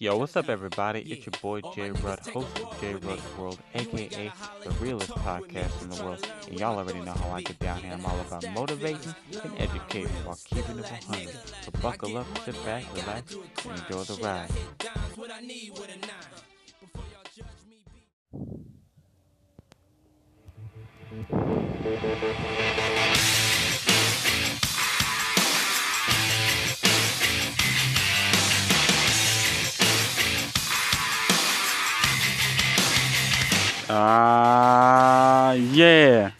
Yo, what's up, everybody? It's your boy Jay Rudd, host of Jay Rudd's World, aka the realest podcast in the world. And y'all already know how I get down here. I'm all about motivating and educating while keeping it 100. So buckle up, sit back, relax, and enjoy the ride. Ah, uh, yeah.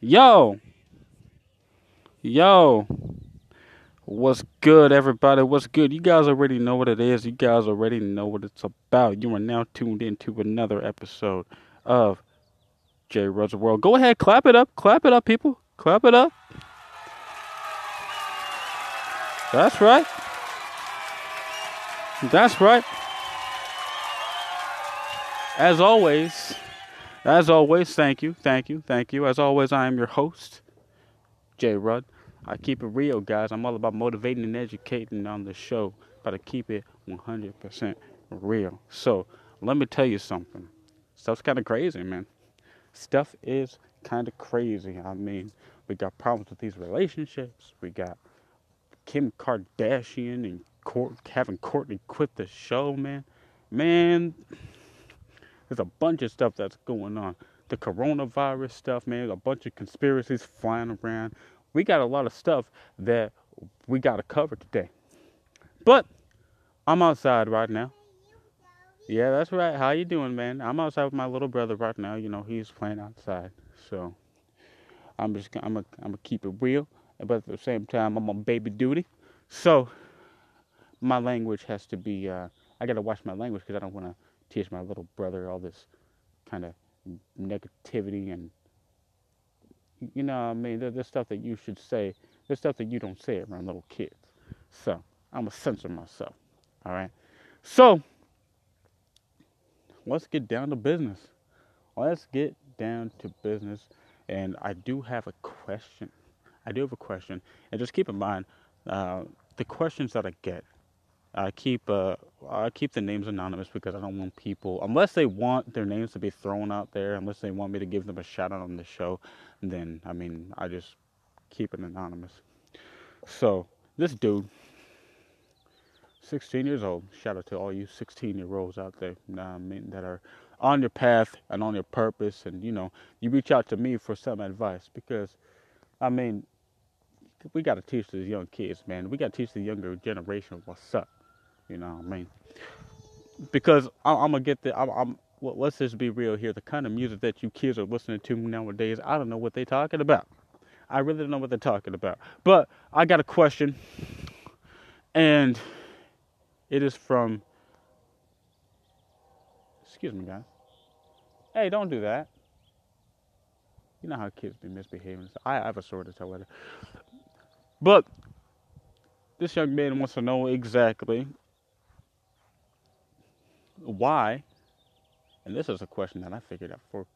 Yo. Yo. What's good, everybody? What's good? You guys already know what it is. You guys already know what it's about. You are now tuned into another episode of J. Rudd's World. Go ahead, clap it up. Clap it up, people. Clap it up. That's right. That's right as always, as always, thank you, thank you, thank you. As always, I am your host, Jay Rudd. I keep it real, guys. I'm all about motivating and educating on the show, but I keep it 100% real. So, let me tell you something. Stuff's kind of crazy, man. Stuff is kind of crazy. I mean, we got problems with these relationships. We got Kim Kardashian and Court, having Kourtney quit the show, man. Man, there's a bunch of stuff that's going on. The coronavirus stuff, man, a bunch of conspiracies flying around. We got a lot of stuff that we got to cover today. But I'm outside right now. Yeah, that's right. How you doing, man? I'm outside with my little brother right now. You know, he's playing outside. So I'm just I'm a, I'm gonna keep it real, but at the same time I'm on baby duty. So my language has to be uh, I got to watch my language because I don't want to teach my little brother all this kind of negativity and you know I mean? There's stuff that you should say. There's stuff that you don't say around little kids. So I'm gonna censor myself all right so let's get down to business. Let's get down to business and I do have a question. I do have a question. And just keep in mind uh, the questions that I get I keep uh, I keep the names anonymous because I don't want people unless they want their names to be thrown out there, unless they want me to give them a shout out on the show, then I mean I just keep it anonymous. So this dude, 16 years old. Shout out to all you 16 year olds out there I mean, that are on your path and on your purpose, and you know you reach out to me for some advice because I mean we got to teach these young kids, man. We got to teach the younger generation what's up. You know what I mean? Because I'm, I'm gonna get the. I'm, I'm well, let's just be real here. The kind of music that you kids are listening to nowadays, I don't know what they're talking about. I really don't know what they're talking about. But I got a question, and it is from. Excuse me, guys. Hey, don't do that. You know how kids be misbehaving. I have a sword to tell later. But this young man wants to know exactly why, and this is a question that I figured out for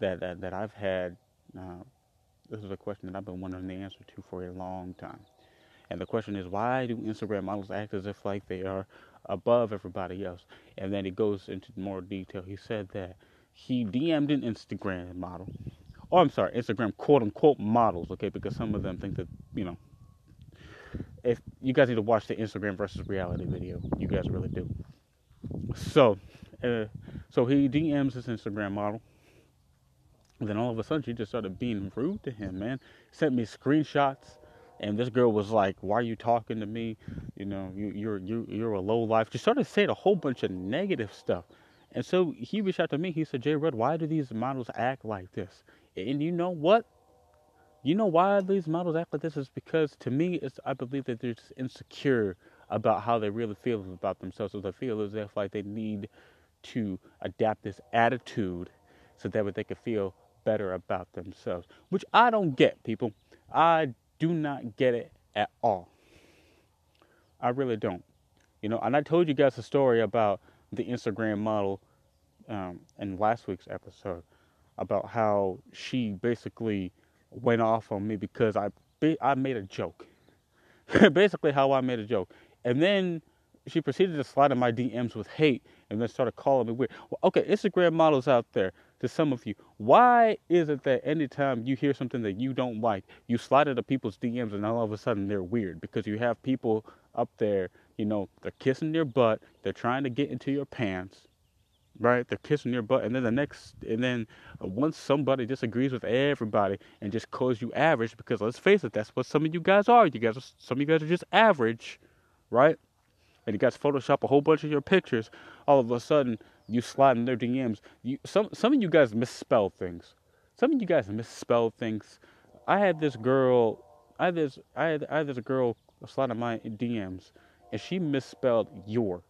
that that, that I've had. Uh, this is a question that I've been wondering the answer to for a long time. And the question is, why do Instagram models act as if like they are above everybody else? And then he goes into more detail. He said that he DM'd an Instagram model. Oh, I'm sorry, Instagram quote unquote models, okay, because some of them think that, you know, if you guys need to watch the Instagram versus reality video, you guys really do. So, uh, so he DMs his Instagram model. And then all of a sudden, she just started being rude to him, man. Sent me screenshots, and this girl was like, "Why are you talking to me? You know, you, you're you, you're a low life." She started saying a whole bunch of negative stuff, and so he reached out to me. He said, "Jay Rudd, why do these models act like this?" And you know what? You know why these models act like this is because to me, it's I believe that they're just insecure about how they really feel about themselves. So they feel as if like they need to adapt this attitude so that way they can feel better about themselves. Which I don't get, people. I do not get it at all. I really don't. You know, and I told you guys a story about the Instagram model um, in last week's episode about how she basically went off on me because I I made a joke. basically, how I made a joke, and then she proceeded to slide in my DMs with hate and then started calling me weird. Well, okay, Instagram models out there, to some of you, why is it that anytime you hear something that you don't like, you slide into people's DMs and all of a sudden they're weird? Because you have people up there, you know, they're kissing your butt, they're trying to get into your pants, right? They're kissing your butt, and then the next, and then once somebody disagrees with everybody and just calls you average, because let's face it, that's what some of you guys are. You guys, are, some of you guys are just average, right? And you guys Photoshop a whole bunch of your pictures. All of a sudden, you slide in their DMs. You, some some of you guys misspell things. Some of you guys misspell things. I had this girl. I had this. I had, I had this girl slide in my DMs, and she misspelled your.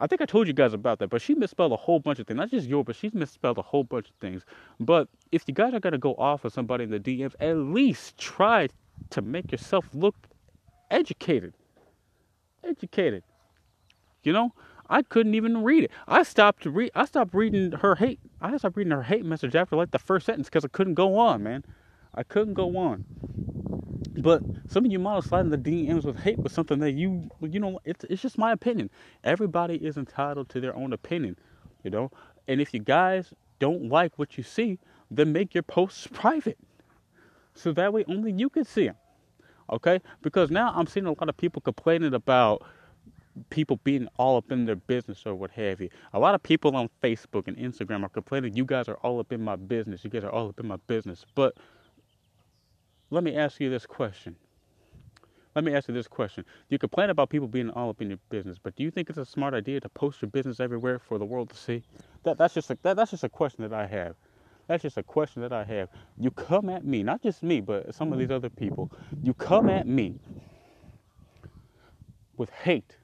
I think I told you guys about that, but she misspelled a whole bunch of things. Not just your, but she's misspelled a whole bunch of things. But if you guys are gonna go off of somebody in the DMs, at least try to make yourself look educated. Educated. You know, I couldn't even read it. I stopped read. I stopped reading her hate. I stopped reading her hate message after like the first sentence because I couldn't go on, man. I couldn't go on. But some of you models sliding the DMs with hate was something that you, you know, it's it's just my opinion. Everybody is entitled to their own opinion, you know. And if you guys don't like what you see, then make your posts private, so that way only you can see them. Okay? Because now I'm seeing a lot of people complaining about people being all up in their business or what have you. A lot of people on Facebook and Instagram are complaining, you guys are all up in my business. You guys are all up in my business. But let me ask you this question. Let me ask you this question. You complain about people being all up in your business, but do you think it's a smart idea to post your business everywhere for the world to see? That, that's, just a, that, that's just a question that I have. That's just a question that I have. You come at me, not just me, but some of these mm-hmm. other people. You come at me with hate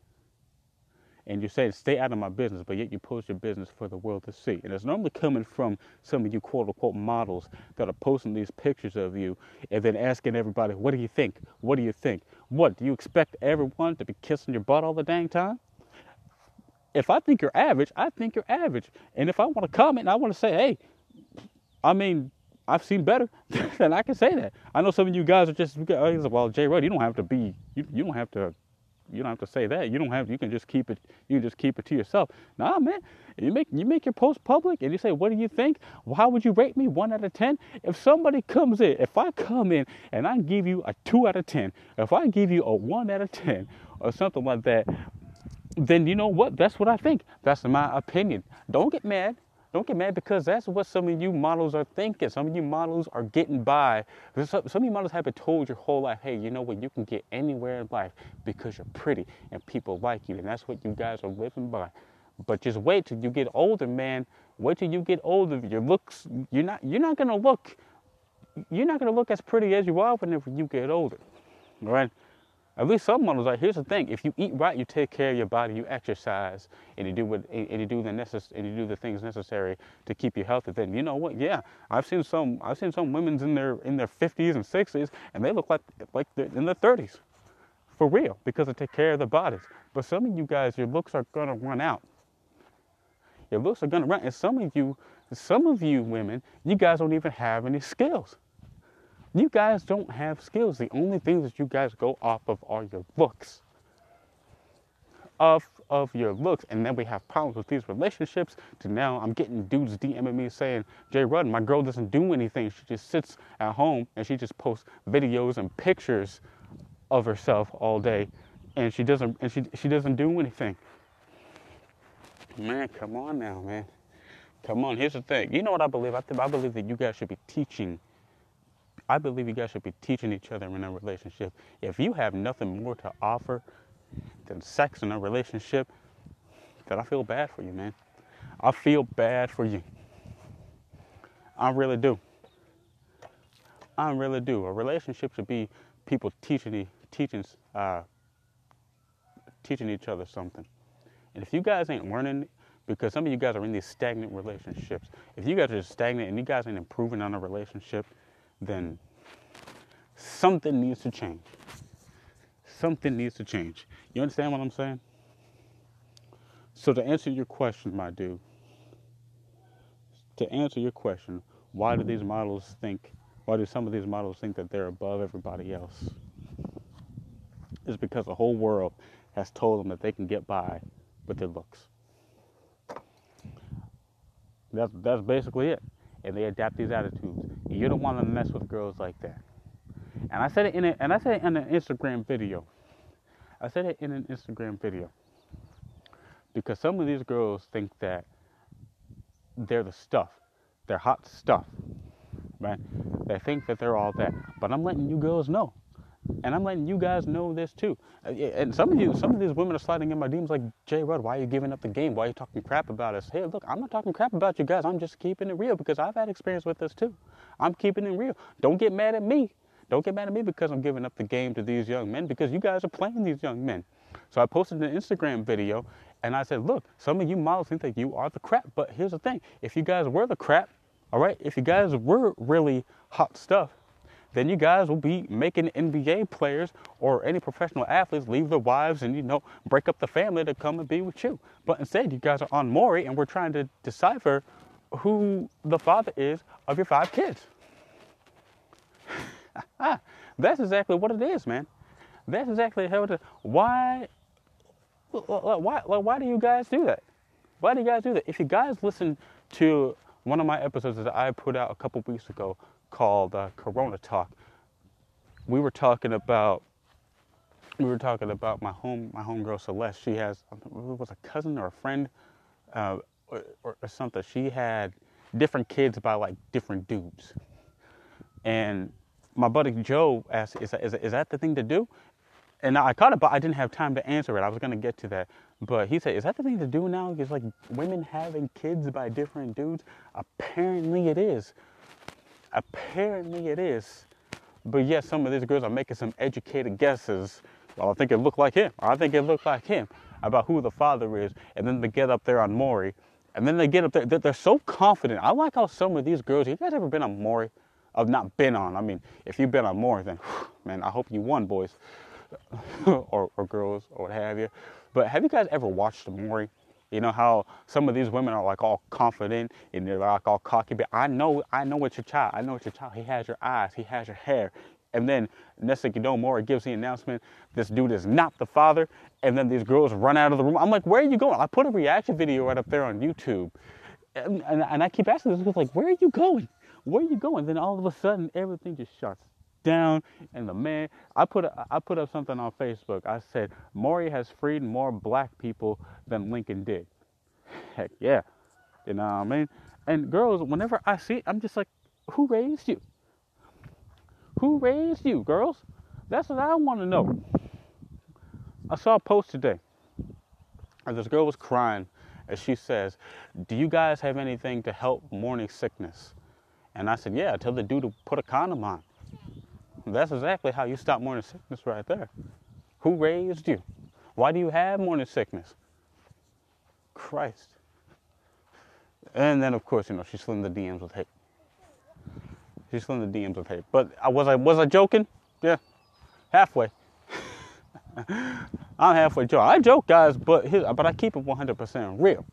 and you say stay out of my business, but yet you post your business for the world to see. And it's normally coming from some of you quote unquote models that are posting these pictures of you and then asking everybody, what do you think? What do you think? What, do you expect everyone to be kissing your butt all the dang time? If I think you're average, I think you're average. And if I want to comment and I want to say, hey, I mean, I've seen better, and I can say that. I know some of you guys are just, well, Jay Rudd, you don't have to be, you, you don't have to you don't have to say that. You don't have. You can just keep it. You can just keep it to yourself. Nah, man. You make you make your post public and you say, "What do you think? How would you rate me? One out of ten? If somebody comes in, if I come in and I give you a two out of ten, if I give you a one out of ten or something like that, then you know what? That's what I think. That's my opinion. Don't get mad. Don't get mad because that's what some of you models are thinking. Some of you models are getting by. Some, of you models have been told your whole life, hey, you know what? You can get anywhere in life because you're pretty and people like you. And that's what you guys are living by. But just wait till you get older, man. Wait till you get older. Your looks, you're not, you're not gonna look, you're not gonna look as pretty as you are whenever you get older, right? At least some models are. Here's the thing: if you eat right, you take care of your body, you exercise, and you do what and you do the necess- and you do the things necessary to keep you healthy. Then you know what? Yeah, I've seen some. I've seen some women's in their in their 50s and 60s, and they look like like they're in their 30s, for real, because they take care of their bodies. But some of you guys, your looks are gonna run out. Your looks are gonna run, and some of you, some of you women, you guys don't even have any skills. You guys don't have skills. The only things that you guys go off of are your looks. Of of your looks, and then we have problems with these relationships. To now, I'm getting dudes DMing me saying, "Jay Rudden, my girl doesn't do anything. She just sits at home and she just posts videos and pictures of herself all day, and she doesn't and she she doesn't do anything." Man, come on now, man. Come on. Here's the thing. You know what I believe? I, th- I believe that you guys should be teaching I believe you guys should be teaching each other in a relationship. If you have nothing more to offer than sex in a relationship, then I feel bad for you, man. I feel bad for you. I really do. I really do. A relationship should be people teaching, teaching, uh, teaching each other something. And if you guys ain't learning, because some of you guys are in these stagnant relationships, if you guys are stagnant and you guys ain't improving on a relationship, then something needs to change. Something needs to change. You understand what I'm saying? So, to answer your question, my dude, to answer your question, why do these models think, why do some of these models think that they're above everybody else? It's because the whole world has told them that they can get by with their looks. That's that's basically it. And they adapt these attitudes. You don't want to mess with girls like that. And I said it in a, and I said it in an Instagram video. I said it in an Instagram video. Because some of these girls think that they're the stuff. They're hot stuff. Right? They think that they're all that. But I'm letting you girls know and I'm letting you guys know this too. Uh, and some of you, some of these women are sliding in my DMs like, Jay Rudd, why are you giving up the game? Why are you talking crap about us? Hey, look, I'm not talking crap about you guys. I'm just keeping it real because I've had experience with this too. I'm keeping it real. Don't get mad at me. Don't get mad at me because I'm giving up the game to these young men because you guys are playing these young men. So I posted an Instagram video and I said, look, some of you models think that you are the crap, but here's the thing. If you guys were the crap, all right, if you guys were really hot stuff, then you guys will be making NBA players or any professional athletes leave their wives and you know break up the family to come and be with you. But instead, you guys are on Maury, and we're trying to decipher who the father is of your five kids. That's exactly what it is, man. That's exactly how it is. Why, why, why do you guys do that? Why do you guys do that? If you guys listen to one of my episodes that I put out a couple weeks ago called uh, Corona Talk. We were talking about we were talking about my home my homegirl Celeste. She has was a cousin or a friend uh, or, or, something. She had different kids by like different dudes, and my buddy Joe asked, "Is that, is, is that the thing to do?" And I caught it, but I didn't have time to answer it. I was gonna get to that, but he said, "Is that the thing to do now? Is like women having kids by different dudes? Apparently, it is." Apparently it is. But yes, some of these girls are making some educated guesses. Well, I think it looked like him. I think it looked like him about who the father is. And then they get up there on Maury. And then they get up there. They're so confident. I like how some of these girls, have you guys ever been on Maury? I've not been on. I mean, if you've been on Maury, then man, I hope you won, boys or, or girls or what have you. But have you guys ever watched Maury? You know how some of these women are like all confident and they're like all cocky, but I know, I know it's your child. I know it's your child. He has your eyes. He has your hair. And then you know, Maury gives the announcement, this dude is not the father. And then these girls run out of the room. I'm like, where are you going? I put a reaction video right up there on YouTube. And, and, and I keep asking this, like, where are you going? Where are you going? Then all of a sudden, everything just shuts down. And the man, I put I put up something on Facebook. I said Maury has freed more black people than Lincoln did. Heck yeah, you know what I mean. And girls, whenever I see, it, I'm just like, who raised you? Who raised you, girls? That's what I want to know. I saw a post today. And this girl was crying and she says, Do you guys have anything to help morning sickness? And I said, Yeah, tell the dude to put a condom on. That's exactly how you stop morning sickness right there. Who raised you? Why do you have morning sickness? Christ. And then, of course, you know, she's slid the DMs with hate. She's slid the DMs with hate. But was I was I joking? Yeah, halfway. I'm halfway joking. I joke, guys, but his, but I keep it 100% real.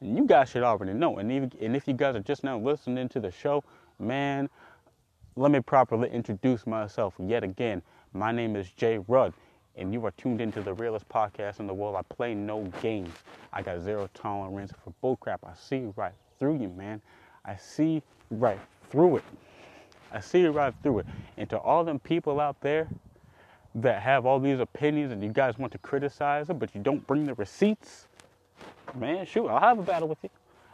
And you guys should already know. And, even, and if you guys are just now listening to the show, man, let me properly introduce myself yet again. My name is Jay Rudd, and you are tuned into the realest podcast in the world. I play no games. I got zero tolerance for bullcrap. I see right through you, man. I see right through it. I see right through it. And to all them people out there that have all these opinions and you guys want to criticize them, but you don't bring the receipts, man, shoot, I'll have a battle with you.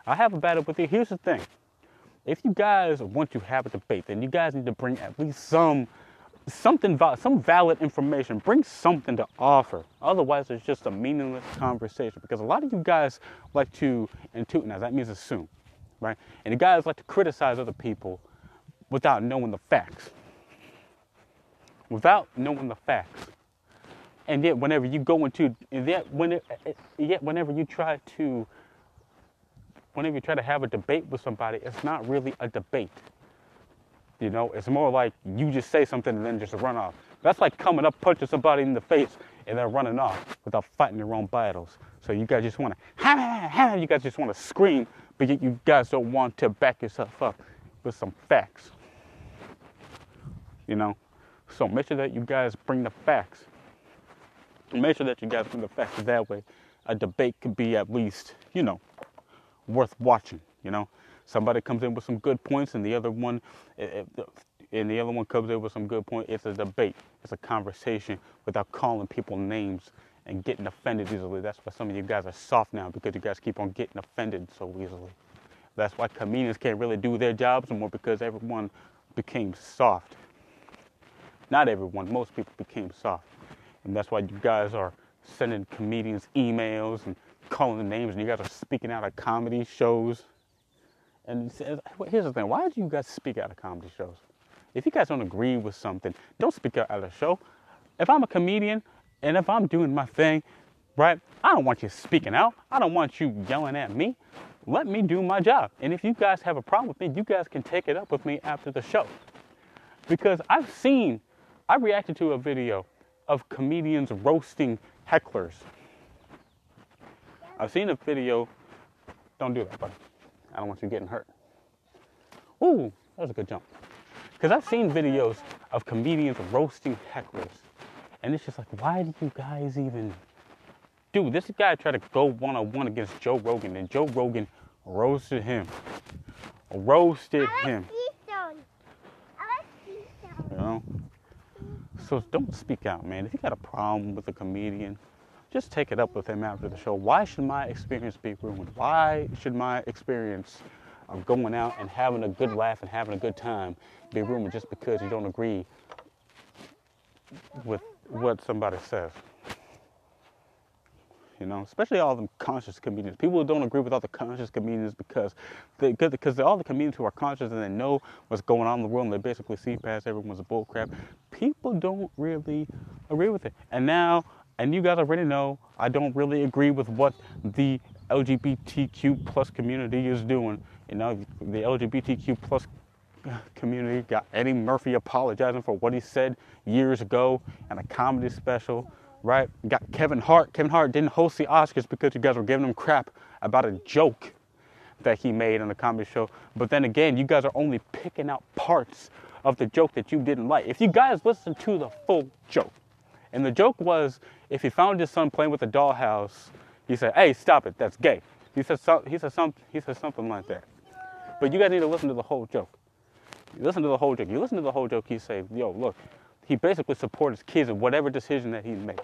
I'll have a battle with you. Here's the thing if you guys want to have a debate, then you guys need to bring at least some something some valid information. Bring something to offer. Otherwise, it's just a meaningless conversation. Because a lot of you guys like to and now that means assume, right? And you guys like to criticize other people without knowing the facts. Without knowing the facts. And yet, whenever you go into, yet, when yet whenever you try to whenever you try to have a debate with somebody, it's not really a debate. You know, it's more like you just say something and then just run off. That's like coming up, punching somebody in the face, and then running off without fighting your own battles. So you guys just want to, you guys just want to scream, but you guys don't want to back yourself up with some facts. You know, so make sure that you guys bring the facts. Make sure that you guys bring the facts that way. A debate could be at least, you know, worth watching. You know, somebody comes in with some good points, and the other one, eh, eh, and the other one comes in with some good point. It's a debate. It's a conversation without calling people names and getting offended easily. That's why some of you guys are soft now because you guys keep on getting offended so easily. That's why comedians can't really do their jobs anymore because everyone became soft. Not everyone, most people became soft. And that's why you guys are sending comedians emails and calling the names and you guys are speaking out of comedy shows. And says here's the thing why do you guys speak out of comedy shows? If you guys don't agree with something, don't speak out at a show. If I'm a comedian and if I'm doing my thing, right, I don't want you speaking out. I don't want you yelling at me. Let me do my job. And if you guys have a problem with me, you guys can take it up with me after the show. Because I've seen, I reacted to a video of comedians roasting hecklers. I've seen a video, don't do that, buddy. I don't want you getting hurt. Ooh, that was a good jump. Because I've seen videos of comedians roasting hecklers. And it's just like, why do you guys even dude, this guy tried to go one on one against Joe Rogan, and Joe Rogan roasted him. Roasted like him. Like You know? So don't speak out, man. If you got a problem with a comedian, just take it up with him after the show. Why should my experience be ruined? Why should my experience of going out and having a good laugh and having a good time be ruined just because you don't agree with what somebody says? You know, especially all the conscious comedians. People who don't agree with all the conscious comedians because they, because all the comedians who are conscious and they know what's going on in the world and they basically see past everyone's bullcrap. People don't really agree with it. And now, and you guys already know, I don't really agree with what the LGBTQ plus community is doing. You know, the LGBTQ plus community got Eddie Murphy apologizing for what he said years ago in a comedy special right? got Kevin Hart. Kevin Hart didn't host the Oscars because you guys were giving him crap about a joke that he made on the comedy show. But then again, you guys are only picking out parts of the joke that you didn't like. If you guys listen to the full joke, and the joke was if he found his son playing with a dollhouse, he said, "Hey, stop it, that's gay." He said, he said, some, he said something like that. But you guys need to listen to the whole joke. You listen to the whole joke. You listen to the whole joke. He said, "Yo, look, he basically supported his kids in whatever decision that he made.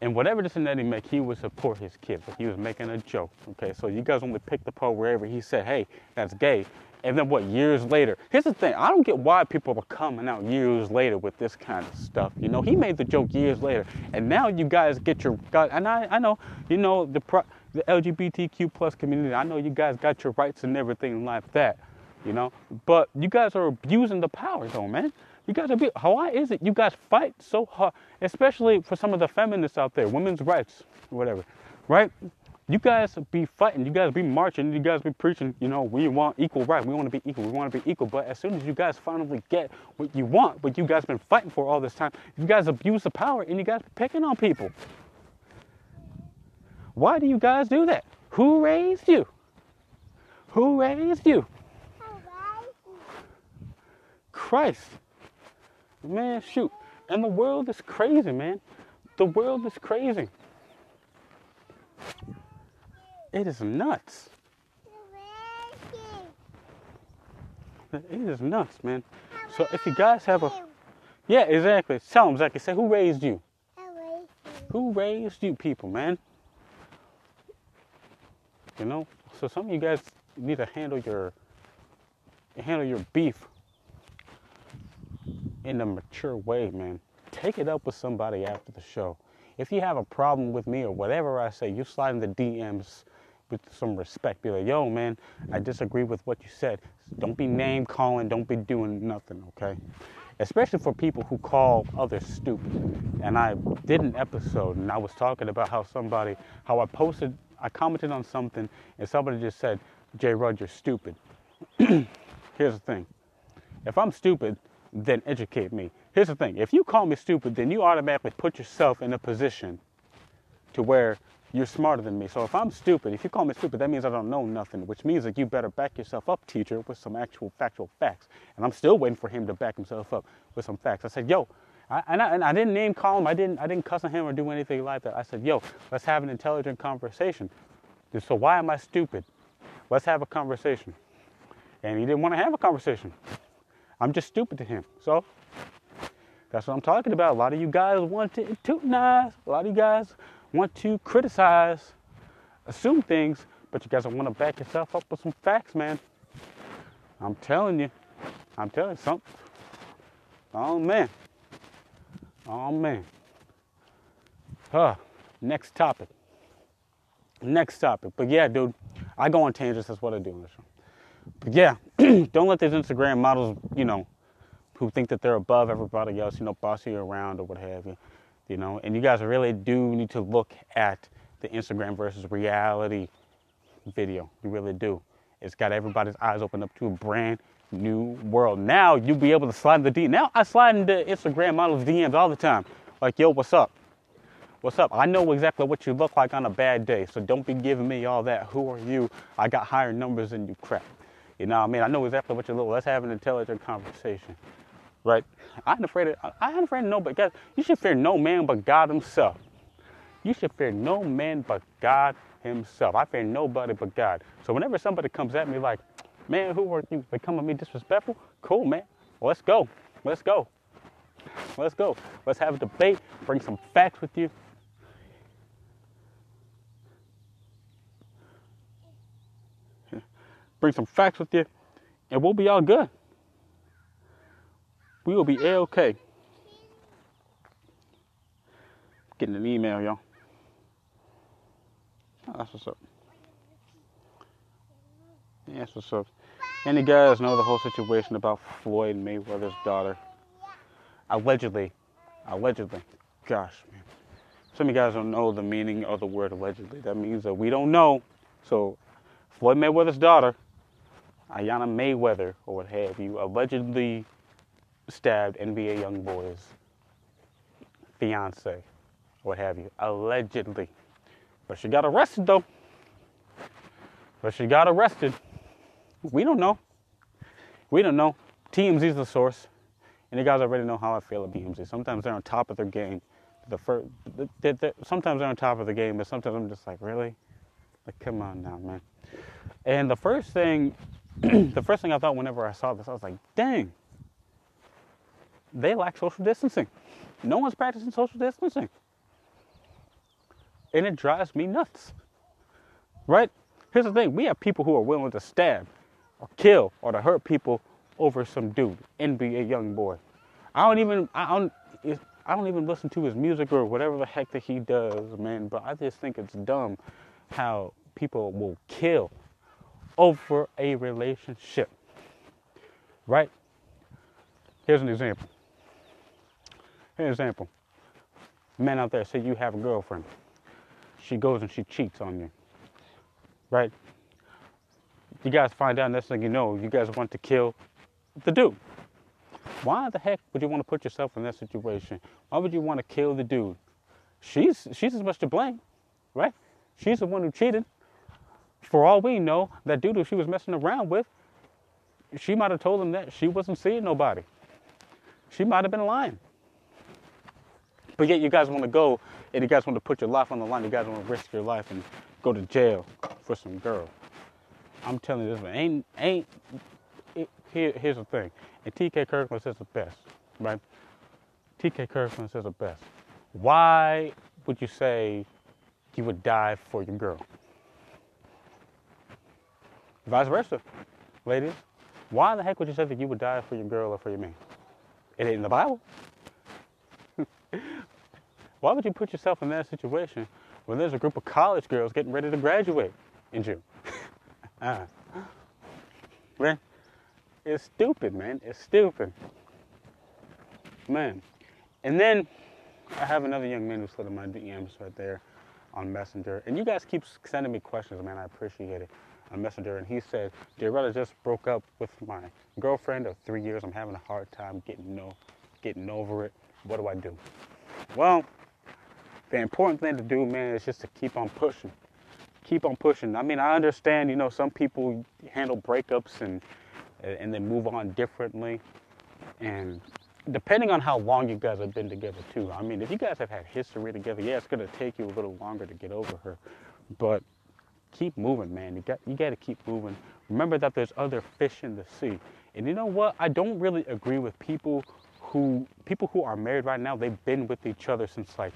And whatever decision that he made, he would support his kids. But he was making a joke. Okay, so you guys only pick the part wherever he said, hey, that's gay. And then what, years later? Here's the thing I don't get why people are coming out years later with this kind of stuff. You know, he made the joke years later. And now you guys get your, God, and I, I know, you know, the, the LGBTQ plus community, I know you guys got your rights and everything like that, you know, but you guys are abusing the power though, man. You guys are why is it you guys fight so hard, especially for some of the feminists out there, women's rights, whatever, right? You guys be fighting, you guys be marching, you guys be preaching, you know, we want equal rights, we want to be equal, we want to be equal. But as soon as you guys finally get what you want, what you guys been fighting for all this time, you guys abuse the power and you guys be picking on people. Why do you guys do that? Who raised you? Who raised you? Christ. Man, shoot. And the world is crazy, man. The world is crazy. It is nuts. It is nuts, man. So if you guys have a, yeah, exactly. Tell them, exactly. Say, who raised you? Who raised you, people, man? You know. So some of you guys need to handle your, handle your beef in a mature way, man. Take it up with somebody after the show. If you have a problem with me or whatever I say, you slide in the DMs with some respect. Be like, yo, man, I disagree with what you said. Don't be name calling, don't be doing nothing, okay? Especially for people who call others stupid. And I did an episode and I was talking about how somebody, how I posted, I commented on something and somebody just said, J. Rod, you're stupid. Here's the thing if I'm stupid, then educate me. Here's the thing if you call me stupid, then you automatically put yourself in a position to where you're smarter than me. So if I'm stupid, if you call me stupid, that means I don't know nothing, which means that you better back yourself up, teacher, with some actual factual facts. And I'm still waiting for him to back himself up with some facts. I said, yo, I, and, I, and I didn't name call him. I didn't I didn't cuss on him or do anything like that. I said, "Yo, let's have an intelligent conversation." So why am I stupid? Let's have a conversation. And he didn't want to have a conversation. I'm just stupid to him. So that's what I'm talking about. A lot of you guys want to tootionize. A lot of you guys want to criticize, assume things, but you guys want to back yourself up with some facts, man. I'm telling you. I'm telling you something. Oh man. Oh man. Huh. Next topic. Next topic. But yeah, dude, I go on tangents. That's what I do. But yeah, don't let these Instagram models, you know, who think that they're above everybody else, you know, boss you around or what have you, you know. And you guys really do need to look at the Instagram versus reality video. You really do. It's got everybody's eyes open up to a brand new world. Now you'll be able to slide the DM. Now I slide into Instagram models DMs all the time. Like, yo, what's up? What's up? I know exactly what you look like on a bad day, so don't be giving me all that. Who are you? I got higher numbers than you crap. You know what I mean? I know exactly what you look like. Let's have an intelligent conversation. Right? I ain't afraid of I ain't afraid of nobody. God, you should fear no man but God himself. You should fear no man but God himself. I fear nobody but God. So whenever somebody comes at me like, man, who are you? At me disrespectful? Cool, man. Let's go. Let's go. Let's go. Let's have a debate. Bring some facts with you. bring some facts with you, and we'll be all good. We will be A-OK. Getting an email, y'all. That's what's up. Yeah, that's what's up. And you guys know the whole situation about Floyd Mayweather's daughter. Allegedly. Allegedly. Gosh, man. Some of you guys don't know the meaning of the word allegedly. That means that we don't know. So, Floyd Mayweather's daughter Iyanna Mayweather or what have you allegedly stabbed NBA YoungBoy's fiance, what have you, allegedly. But she got arrested though. But she got arrested. We don't know. We don't know. TMZ's the source, and you guys already know how I feel about TMZ. Sometimes they're on top of their game. The first, they, they, sometimes they're on top of the game, but sometimes I'm just like, really, like, come on now, man. And the first thing the first thing I thought whenever I saw this, I was like, dang, they lack social distancing. No one's practicing social distancing. And it drives me nuts. Right? Here's the thing we have people who are willing to stab or kill or to hurt people over some dude, NBA YoungBoy. I don't even, I don't, I don't even listen to his music or whatever the heck that he does, man, but I just think it's dumb how people will kill over a relationship. Right? Here's an example. An example. Men out there, say you have a girlfriend. She goes and she cheats on you. Right? You guys find out next thing you know, you guys want to kill the dude. Why the heck would you want to put yourself in that situation? Why would you want to kill the dude? She's she's as much to blame, right? She's the one who cheated. For all we know, that dude who she was messing around with, she might have told him that she wasn't seeing nobody. She might have been lying. But yet you guys want to go and you guys want to put your life on the line. You guys want to risk your life and go to jail for some girl. I'm telling you this one, ain't ain't it, here, here's the thing. And TK Kirkland says the best, right? TK Kirkland says the best. Why would you say you would die for your girl? Vice versa, ladies. Why the heck would you say that you would die for your girl or for your man? It ain't in the Bible. Why would you put yourself in that situation when there's a group of college girls getting ready to graduate in June? uh, man, it's stupid, man. It's stupid. Man. And then I have another young man who slid in my DMs right there on Messenger. And you guys keep sending me questions, man. I appreciate it on Messenger, and he said, "Dear brother, just broke up with my girlfriend of three years. I'm having a hard time getting no, getting over it. What do I do?" Well, the important thing to do, man, is just to keep on pushing. Keep on pushing. I mean, I understand, you know, some people handle breakups and and then move on differently, and depending on how long you guys have been together too. I mean, if you guys have had history together, yeah, it's gonna take you a little longer to get over her, but keep moving, man. You got you got to keep moving. Remember that there's other fish in the sea. And you know what? I don't really agree with people who people who are married right now. They've been with each other since like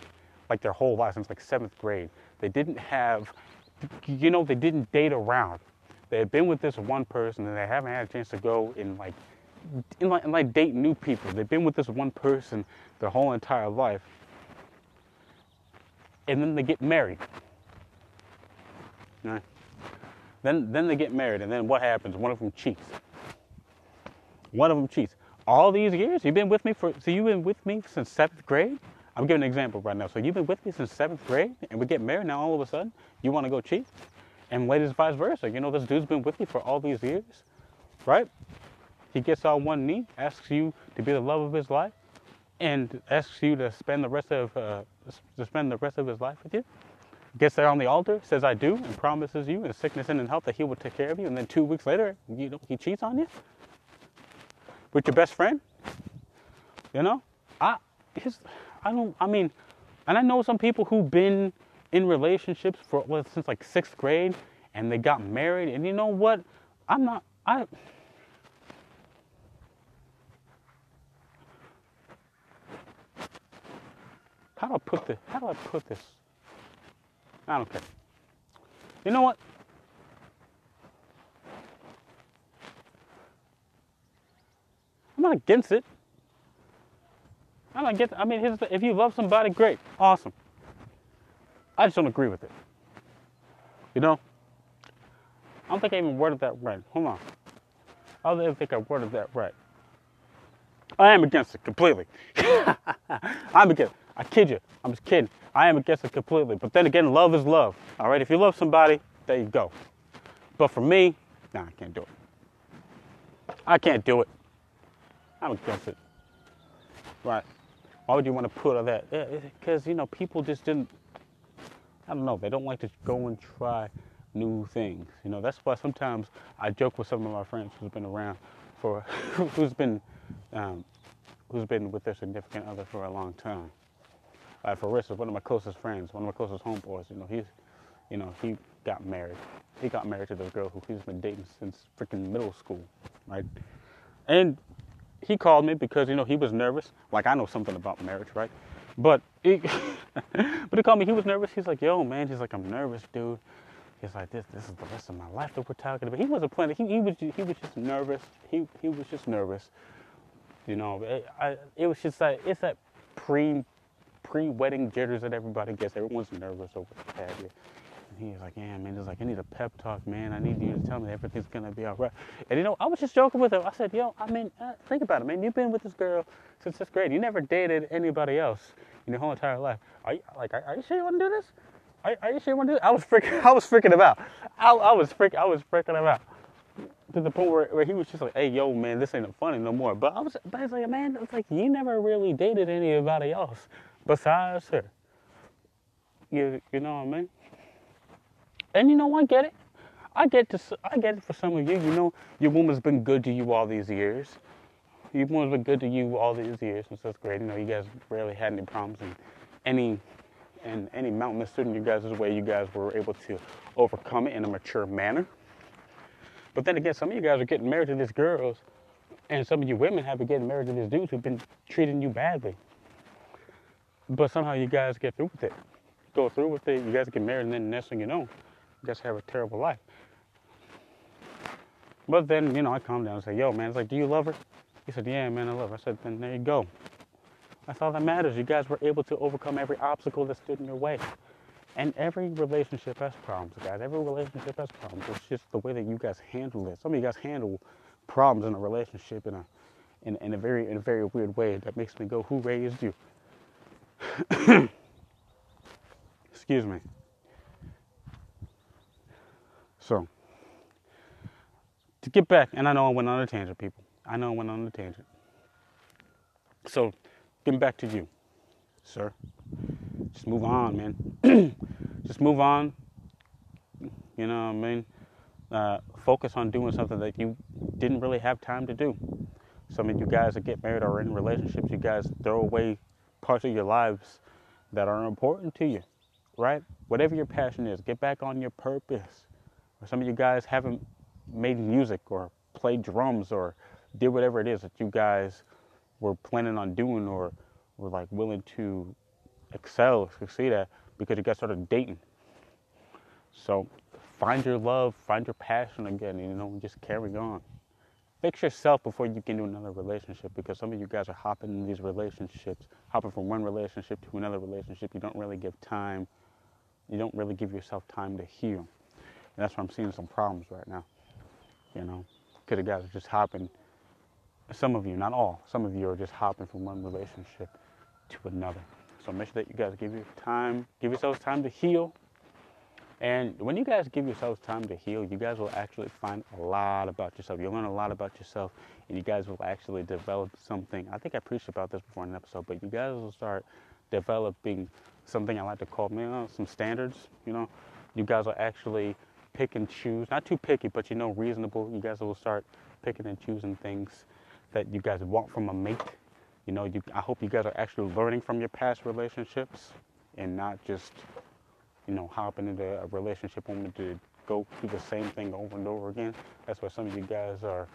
like their whole life, since like seventh grade. They didn't have, you know, they didn't date around. They had been with this one person and they haven't had a chance to go and like, in like, and like date new people. They've been with this one person their whole entire life. And then they get married. Right? Then, then they get married, and then what happens? One of them cheats. One of them cheats. All these years, you've been with me for, so you've been with me since seventh grade? I'm giving an example right now. So you've been with me since seventh grade, and we get married, now all of a sudden, you want to go cheat? And ladies, vice versa. You know, this dude's been with you for all these years, right? He gets on one knee, asks you to be the love of his life, and asks you to spend the rest of uh, to spend the rest of his life with you gets there on the altar, says I do, and promises you in sickness and in health that he will take care of you, and then two weeks later, you know, he cheats on you with your best friend. You know, I his, I don't. I mean, and I know some people who've been in relationships for well, since like sixth grade, and they got married, and you know what? I'm not. I. How do I put this? How do I put this? I don't care. You know what? I'm not against it. I'm not against. I mean, if you love somebody, great, awesome. I just don't agree with it. You know? I don't think I even worded that right. Hold on. I don't even think I worded that right. I am against it completely. I'm against. I kid you. I'm just kidding. I am against it completely. But then again, love is love. All right. If you love somebody, there you go. But for me, nah, I can't do it. I can't do it. I'm against it. Right. Why would you want to put all that? Because you know people just didn't. I don't know. They don't like to go and try new things. You know that's why sometimes I joke with some of my friends who's been around for, who's been, um, who's been with their significant other for a long time uh, for is one of my closest friends, one of my closest homeboys. You know, he's, you know, he got married. He got married to this girl who he's been dating since freaking middle school, right? And he called me because you know he was nervous. Like I know something about marriage, right? But he, but he called me. He was nervous. He's like, "Yo, man," he's like, "I'm nervous, dude." He's like, "This, this is the rest of my life that we're talking about." He wasn't planning. He, he was, he was just nervous. He, he was just nervous. You know, it, I, it was just like it's that pre pre-wedding jitters that everybody gets. Everyone's nervous over the patio. And he's like, yeah, man, he's like, I need a pep talk, man. I need you to tell me everything's gonna be all right. And you know, I was just joking with him. I said, yo, I mean, uh, think about it, man. You've been with this girl since sixth grade. You never dated anybody else in your whole entire life. Are you like, are, are you sure you want to do this? Are, are, you sure you want to do this? I was freaking, I was freaking about. I, I was freaking, I was freaking about to the point where, where he was just like, "Hey, yo, man, this ain't funny no more." But I was, but I was like, "Man, it's like you never really dated anybody else." besides her. You, you know what I mean? And you know, I get it. I get to, I get it for some of you. You know, your woman's been good to you all these years. Your woman's been good to you all these years since fifth grade. You know, you guys rarely had any problems, and any, and any mountain that stood in you guys' way, you guys were able to overcome it in a mature manner. But then again, some of you guys are getting married to these girls, and some of you women have been getting married to these dudes who've been treating you badly. But somehow you guys get through with it. Go through with it, you guys get married, and then the next thing you know, guys have a terrible life. But then, you know, I calm down and say, yo, man, it's like, do you love her? He said, yeah, man, I love her. I said, then there you go. That's all that matters. You guys were able to overcome every obstacle that stood in your way. And every relationship has problems, guys. Every relationship has problems. It's just the way that you guys handle it. Some of you guys handle problems in a relationship in a, in, in a very, in a very weird way that makes me go, who raised you? Excuse me. So, to get back, and I know I went on a tangent, people. I know I went on a tangent. So, getting back to you, sir. Just move on, man. Just move on. You know what I mean? Uh, focus on doing something that you didn't really have time to do. Some of you guys that get married or in relationships, you guys throw away parts of your lives that are important to you, right? Whatever your passion is, get back on your purpose. Or some of you guys haven't made music or played drums or did whatever it is that you guys were planning on doing or were like willing to excel, succeed at because you guys started dating. So find your love, find your passion again, you know, and just carry on. Fix yourself before you get into another relationship because some of you guys are hopping in these relationships, hopping from one relationship to another relationship. You don't really give time, you don't really give yourself time to heal. And that's why I'm seeing some problems right now. You know, because the guys are just hopping. Some of you, not all, some of you are just hopping from one relationship to another. So make sure that you guys give your time, give yourselves time to heal. And when you guys give yourselves time to heal, you guys will actually find a lot about yourself. You'll learn a lot about yourself, and you guys will actually develop something. I think I preached about this before in an episode, but you guys will start developing something I like to call, you know, some standards. You know, you guys will actually pick and choose, not too picky, but you know, reasonable. You guys will start picking and choosing things that you guys want from a mate. You know, you, I hope you guys are actually learning from your past relationships and not just, you know, hopping into a relationship only to go through the same thing over and over again. That's why some of you guys are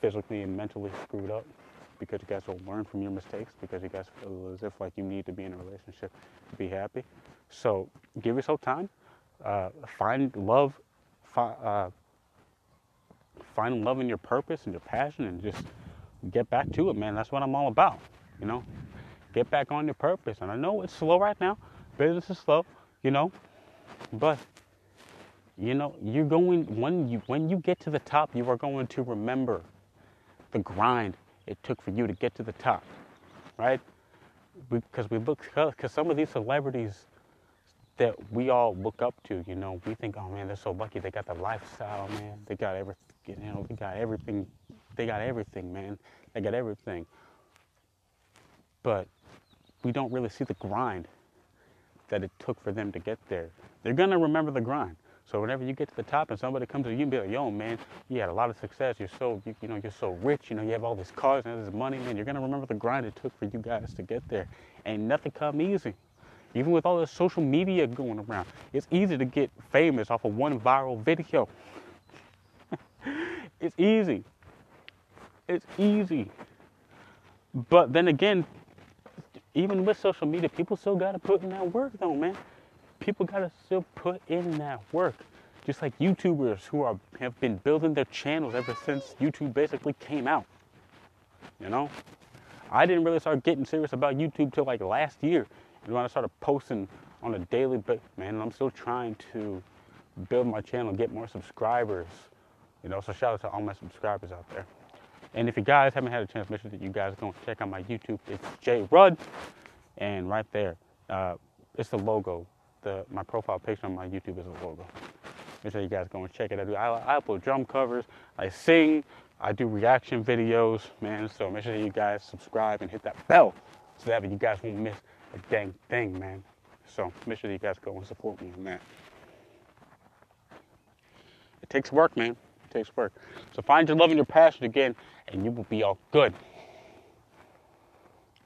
physically and mentally screwed up because you guys will learn from your mistakes because you guys feel as if like you need to be in a relationship to be happy. So give yourself time. Uh, find love uh, find love in your purpose and your passion and just get back to it, man. That's what I'm all about, you know. Get back on your purpose. And I know it's slow right now. Business is slow, you know. But you know, you're going when you when you get to the top, you are going to remember the grind it took for you to get to the top, right? Because we look, because some of these celebrities that we all look up to. You know, we think, oh man, they're so lucky. They got the lifestyle, man. They got everything. You know, they got everything. They got everything, man. They got everything. But we don't really see the grind that it took for them to get there. They're gonna remember the grind. So whenever you get to the top and somebody comes to you and be like, yo, man, you had a lot of success. You're so, you, you know, you're so rich. You know, you have all these cars and all this money, man. You're gonna remember the grind it took for you guys to get there. Ain't nothing come easy. Even with all the social media going around, it's easy to get famous off of one viral video. it's easy. It's easy. But then again, even with social media, people still gotta put in that work though, man. People gotta still put in that work. Just like YouTubers who are have been building their channels ever since YouTube basically came out. You know? I didn't really start getting serious about YouTube till like last year. And when I started posting on a daily basis, man, I'm still trying to build my channel, get more subscribers. You know, so shout out to all my subscribers out there. And if you guys haven't had a chance, make sure that you guys go and check out my YouTube. It's Jay Rudd, and right there, uh, it's the logo. The my profile picture on my YouTube is a logo. Make sure you guys go and check it out. I, I upload drum covers. I sing. I do reaction videos, man. So make sure you guys subscribe and hit that bell so that you guys won't miss a dang thing, man. So make sure you guys go and support me on that. It takes work, man. It takes work. So find your love and your passion again, and you will be all good.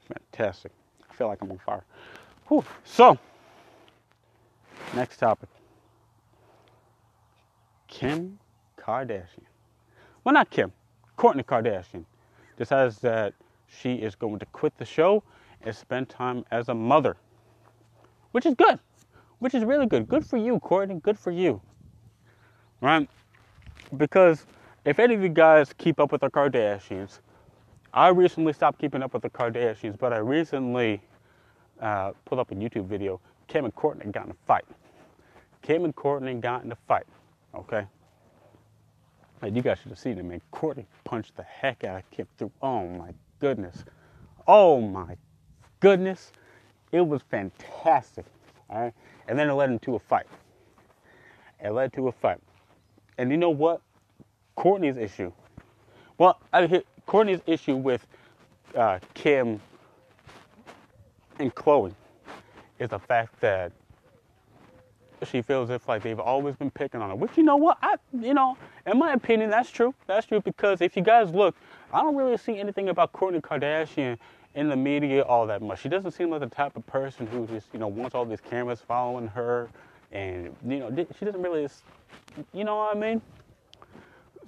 Fantastic. I feel like I'm on fire. Whew. So, next topic Kim Kardashian. Well, not Kim, Kourtney Kardashian decides that she is going to quit the show and spend time as a mother, which is good, which is really good. Good for you, Kourtney. Good for you. Right? Because if any of you guys keep up with the Kardashians, I recently stopped keeping up with the Kardashians, but I recently uh, pulled up a YouTube video. Kim and Kourtney got in a fight. Kim and Kourtney got in a fight. Okay? And you guys should have seen it, man. Kourtney punched the heck out of Kim through. Oh my goodness. Oh my goodness. It was fantastic. All right. And then it led into a fight. It led to a fight. And you know what? Kourtney's issue. Well, I hit Kourtney's issue with uh, Kim and Khloe is the fact that she feels if like they've always been picking on her. Which you know what, I you know, in my opinion, that's true. That's true because if you guys look, I don't really see anything about Kourtney Kardashian in the media all that much. She doesn't seem like the type of person who just you know wants all these cameras following her, and you know she doesn't really, you know what I mean.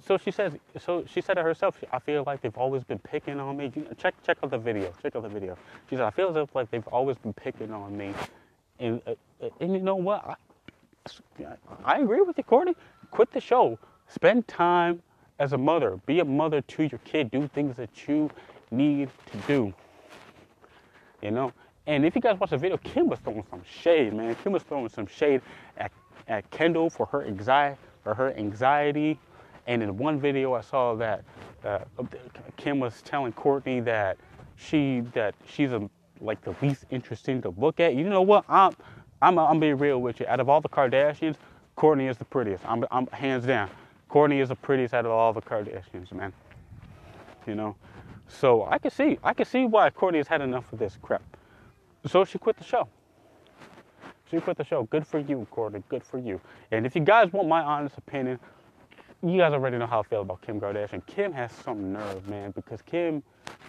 So she says, so she said it herself. I feel like they've always been picking on me. Check, check out the video. Check out the video. She said, I feel as if like they've always been picking on me, and uh, and you know what? I, I agree with you, Kourtney. Quit the show. Spend time as a mother. Be a mother to your kid. Do things that you need to do. You know? And if you guys watch the video, Kim was throwing some shade, man. Kim was throwing some shade at, at Kendall for her anxiety, for her anxiety. And in one video, I saw that uh, Kim was telling Kourtney that she that she's a like the least interesting to look at. You know what? I'm I'm I'm being real with you. Out of all the Kardashians, Kourtney is the prettiest. I'm I'm hands down. Kourtney is the prettiest out of all the Kardashians, man. You know, so uh, I can see I can see why Kourtney has had enough of this crap. So she quit the show. She quit the show. Good for you, Kourtney. Good for you. And if you guys want my honest opinion, you guys already know how I feel about Kim Kardashian. Kim has some nerve, man, because Kim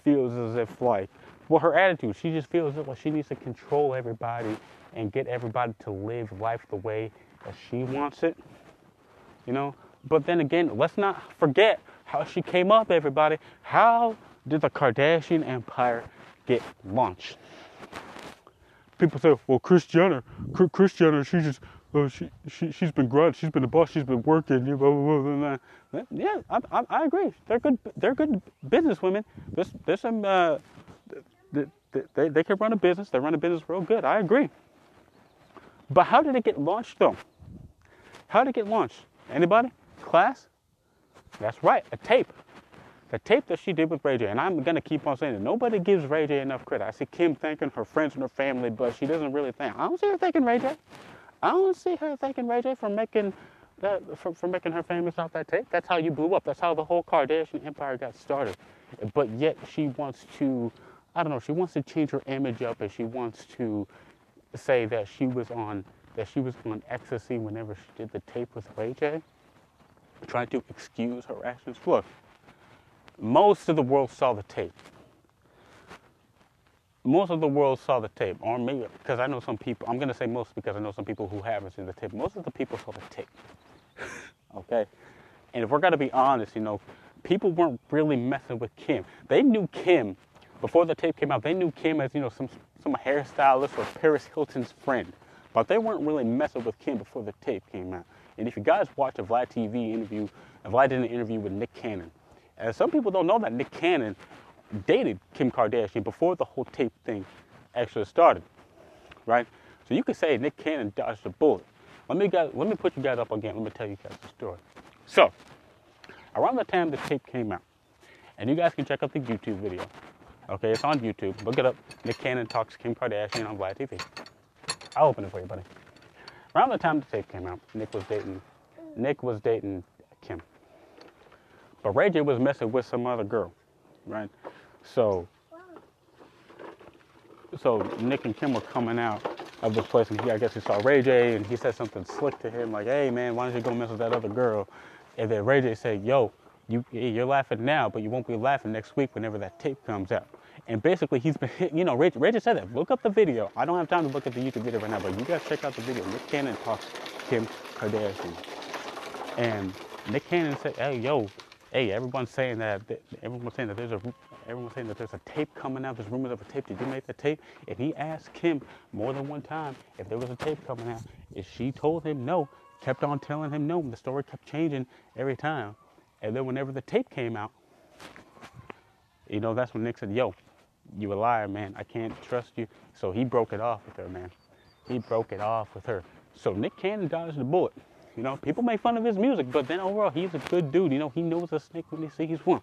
feels as if like, well, her attitude, she just feels like she needs to control everybody and get everybody to live life the way that she wants it. You know? But then again, let's not forget how she came up, everybody. How did the Kardashian empire get launched? People say, well, Kris Jenner, Kris Jenner, she just, uh, she, she, she's been grunting, she's been the boss, she's been working, blah, blah, blah. Yeah, I, I, I, agree. They're good, they're good business women. There's, there's some, uh, they, they, they can run a business, they run a business real good. I agree. But how did it get launched though? How did it get launched? Anybody? Class? That's right, a tape. The tape that she did with Ray J, and I'm gonna keep on saying it. Nobody gives Ray J enough credit. I see Kim thanking her friends and her family, but she doesn't really thank. I don't see her thanking Ray J. I don't see her thanking Ray J for making that for, for making her famous off that tape. That's how you blew up. That's how the whole Kardashian empire got started. But yet she wants to, I don't know, she wants to change her image up, and she wants to say that she was on that she was on ecstasy whenever she did the tape with Ray J, trying to excuse her actions. Look, most of the world saw the tape. Most of the world saw the tape, or maybe because I know some people. I'm to say most because I know some people who haven't seen the tape. Most of the people saw the tape. okay, and if we're to be honest, you know, people weren't really messing with Kim. They knew Kim before the tape came out. They knew Kim as you know some some hairstylist or Paris Hilton's friend. But they weren't really messing with Kim before the tape came out. And if you guys watch a Vlad TV interview, Vlad did an interview with Nick Cannon. And some people don't know that Nick Cannon dated Kim Kardashian before the whole tape thing actually started, right? So you could say Nick Cannon dodged a bullet. Let me guys, let me put you guys up again. Let me tell you guys the story. So, around the time the tape came out, and you guys can check out the YouTube video. Okay, it's on YouTube. Look it up. Nick Cannon talks Kim Kardashian on Vlad TV. I'll open it for you, buddy. Around the time the tape came out, Nick was dating Nick was dating. But Ray J was messing with some other girl, right? So so Nick and Kim were coming out of this place and he I guess he saw Ray J and he said something slick to him like, Hey man, why don't you go mess with that other girl? And then Ray J said, Yo, you, you're laughing now, but you won't be laughing next week whenever that tape comes out. And basically, he's been, you know, Ray, Ray said that. Look up the video. I don't have time to look at the YouTube video right now, but you guys check out the video. Nick Cannon talks Kim Kardashian. And Nick Cannon said, hey, yo, hey, everyone's saying that, everyone's saying that there's a, everyone's saying that there's a tape coming out. There's rumors of a tape. Did you make the tape? And he asked Kim more than one time if there was a tape coming out. And she told him no, kept on telling him no. The story kept changing every time. And then whenever the tape came out, you know, that's when Nick said, yo, you a liar, man. I can't trust you. So he broke it off with her, man. He broke it off with her. So Nick Cannon dodged the bullet. You know, people make fun of his music, but then overall, he's a good dude. You know, he knows a snake when he sees one.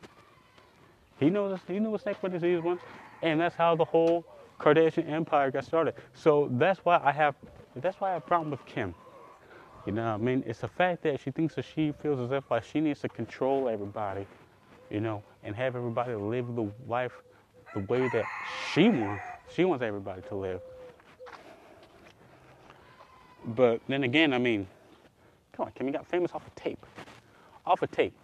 He knows he knows a snake when he sees one, and that's how the whole Kardashian empire got started. So that's why I have that's why I have a problem with Kim. You know, I mean, it's the fact that she thinks that she feels as if like she needs to control everybody, you know, and have everybody live the life the way that she wants. She wants everybody to live. But then again, I mean, come on, Kim you got famous off of tape. Off of tape.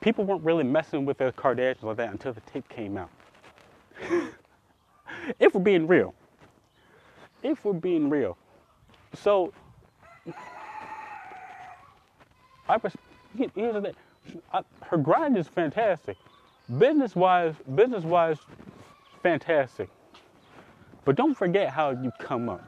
People weren't really messing with the Kardashians like that until the tape came out. if we're being real. If we're being real. So, I here's the thing. I, her grind is fantastic. Business wise, business wise, fantastic. But don't forget how you come up.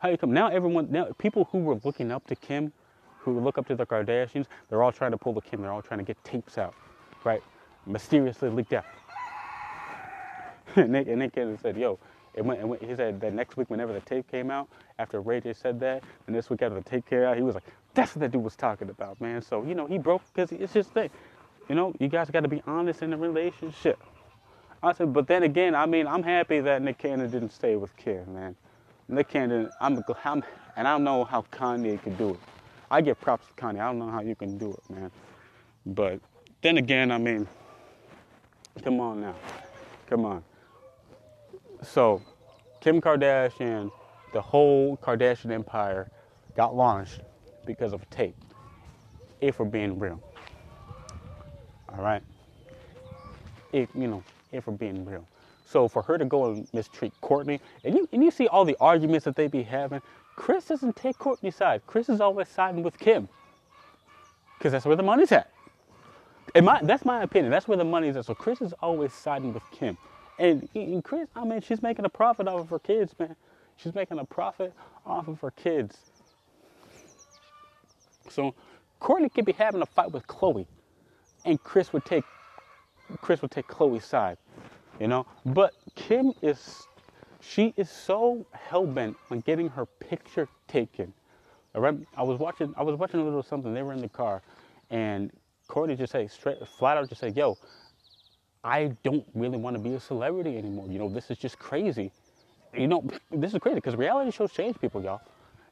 How you come now? Everyone now people who were looking up to Kim, who look up to the Kardashians, they're all trying to pull the Kim. They're all trying to get tapes out, right? Mysteriously leaked out. Nick and Nick Cannon said, "Yo." It went, it went, he said that next week, whenever the tape came out, after Ray J said that, and this week after the tape came out, he was like, "That's what that dude was talking about, man." So you know, he broke because it's just thing. You know, you guys got to be honest in the relationship. I said, but then again, I mean, I'm happy that Nick Cannon didn't stay with Kim, man. Nick Cannon, I'm, I'm, and I don't know how Kanye could do it. I give props to Kanye. I don't know how you can do it, man. But then again, I mean, come on now, come on. So, Kim Kardashian, the whole Kardashian empire, got launched because of a tape. If we're being real, all right. If you know, if we're being real. So for her to go and mistreat Kourtney, and you and you see all the arguments that they be having, Kris doesn't take Kourtney's side. Kris is always siding with Kim. Because that's where the money's at. And my, that's my opinion. That's where the money's at. So Kris is always siding with Kim. And, and Kris, I mean, she's making a profit off of her kids, man. She's making a profit off of her kids. So Kourtney could be having a fight with Khloe, and Kris would take Kris would take Khloe's side you know. But Kim is, she is so hell bent on getting her picture taken. I was watching, I was watching a little something. They were in the car, and Kourtney just said straight, flat out, just said, "Yo, I don't really want to be a celebrity anymore. You know, this is just crazy. You know, this is crazy because reality shows change people, y'all."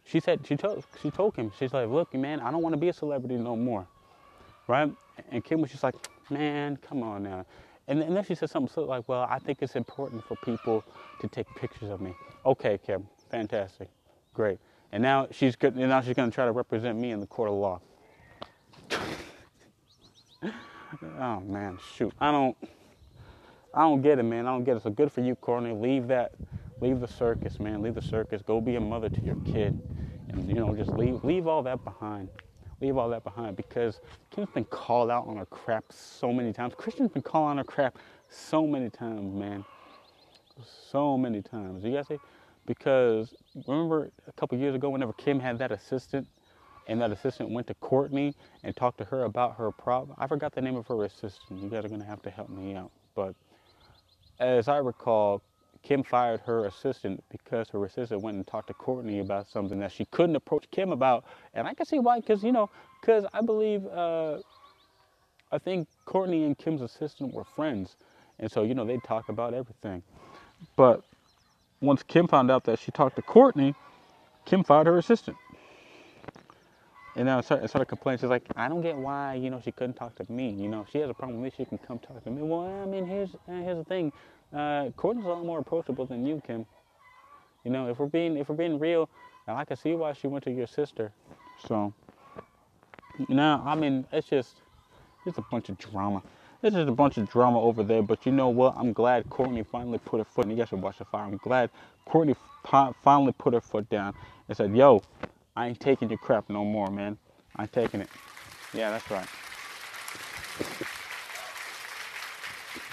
She said she told she told him she's like, "Look, man, I don't want to be a celebrity no more." Right? And Kim was just like, "Man, come on now." And, then she said something like, well, I think it's important for people to take pictures of me. Okay, Kim, fantastic, great. And now she's good, and now she's going to try to represent me in the court of law. oh man, shoot, I don't, I don't get it, man. I don't get it. So good for you, Kourtney. Leave that, leave the circus, man. Leave the circus. Go be a mother to your kid, and you know, just leave, leave all that behind leave all that behind because Kim's been called out on her crap so many times. Christian's been called on her crap so many times, man. So many times. You guys see? Because remember a couple years ago, whenever Kim had that assistant, and that assistant went to Kourtney and talked to her about her problem. I forgot the name of her assistant. You guys are gonna have to help me out. But as I recall, Kim fired her assistant because her assistant went and talked to Kourtney about something that she couldn't approach Kim about. And I can see why, because, you know, because I believe, uh, I think Kourtney and Kim's assistant were friends. And so, you know, they'd talk about everything. But once Kim found out that she talked to Kourtney, Kim fired her assistant. And now I started, complaining. She's like, I don't get why, you know, she couldn't talk to me. You know, if she has a problem with me, she can come talk to me. Well, I mean, here's here's the thing. Uh, Kourtney's a lot more approachable than you, Kim. You know, if we're being if we're being real, I can see why she went to your sister. So, you know, I mean, it's just it's a bunch of drama. It's just a bunch of drama over there. But you know what? I'm glad Kourtney finally put her foot. And you guys should watch the fire. I'm glad Kourtney finally put her foot down and said, "Yo, I ain't taking your crap no more, man. I ain't taking it." Yeah, that's right.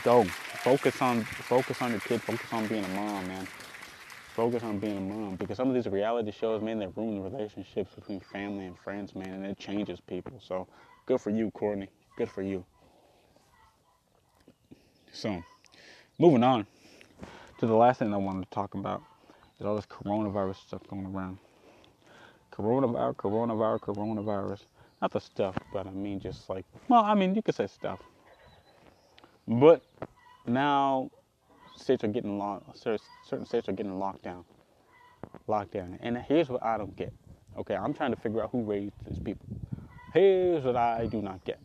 Go focus on focus on your kid. Focus on being a mom, man. Focus on being a mom because some of these reality shows, man, they ruin the relationships between family and friends, man, and it changes people. So good for you, Kourtney. Good for you. So, moving on to the last thing I wanted to talk about is all this coronavirus stuff going around. Coronavirus, coronavirus, coronavirus. Not the stuff, but I mean just like, well, I mean, you could say stuff. But now states are getting locked. Certain states are getting locked down. Locked down. And here's what I don't get. Okay, I'm trying to figure out who raised these people. Here's what I do not get.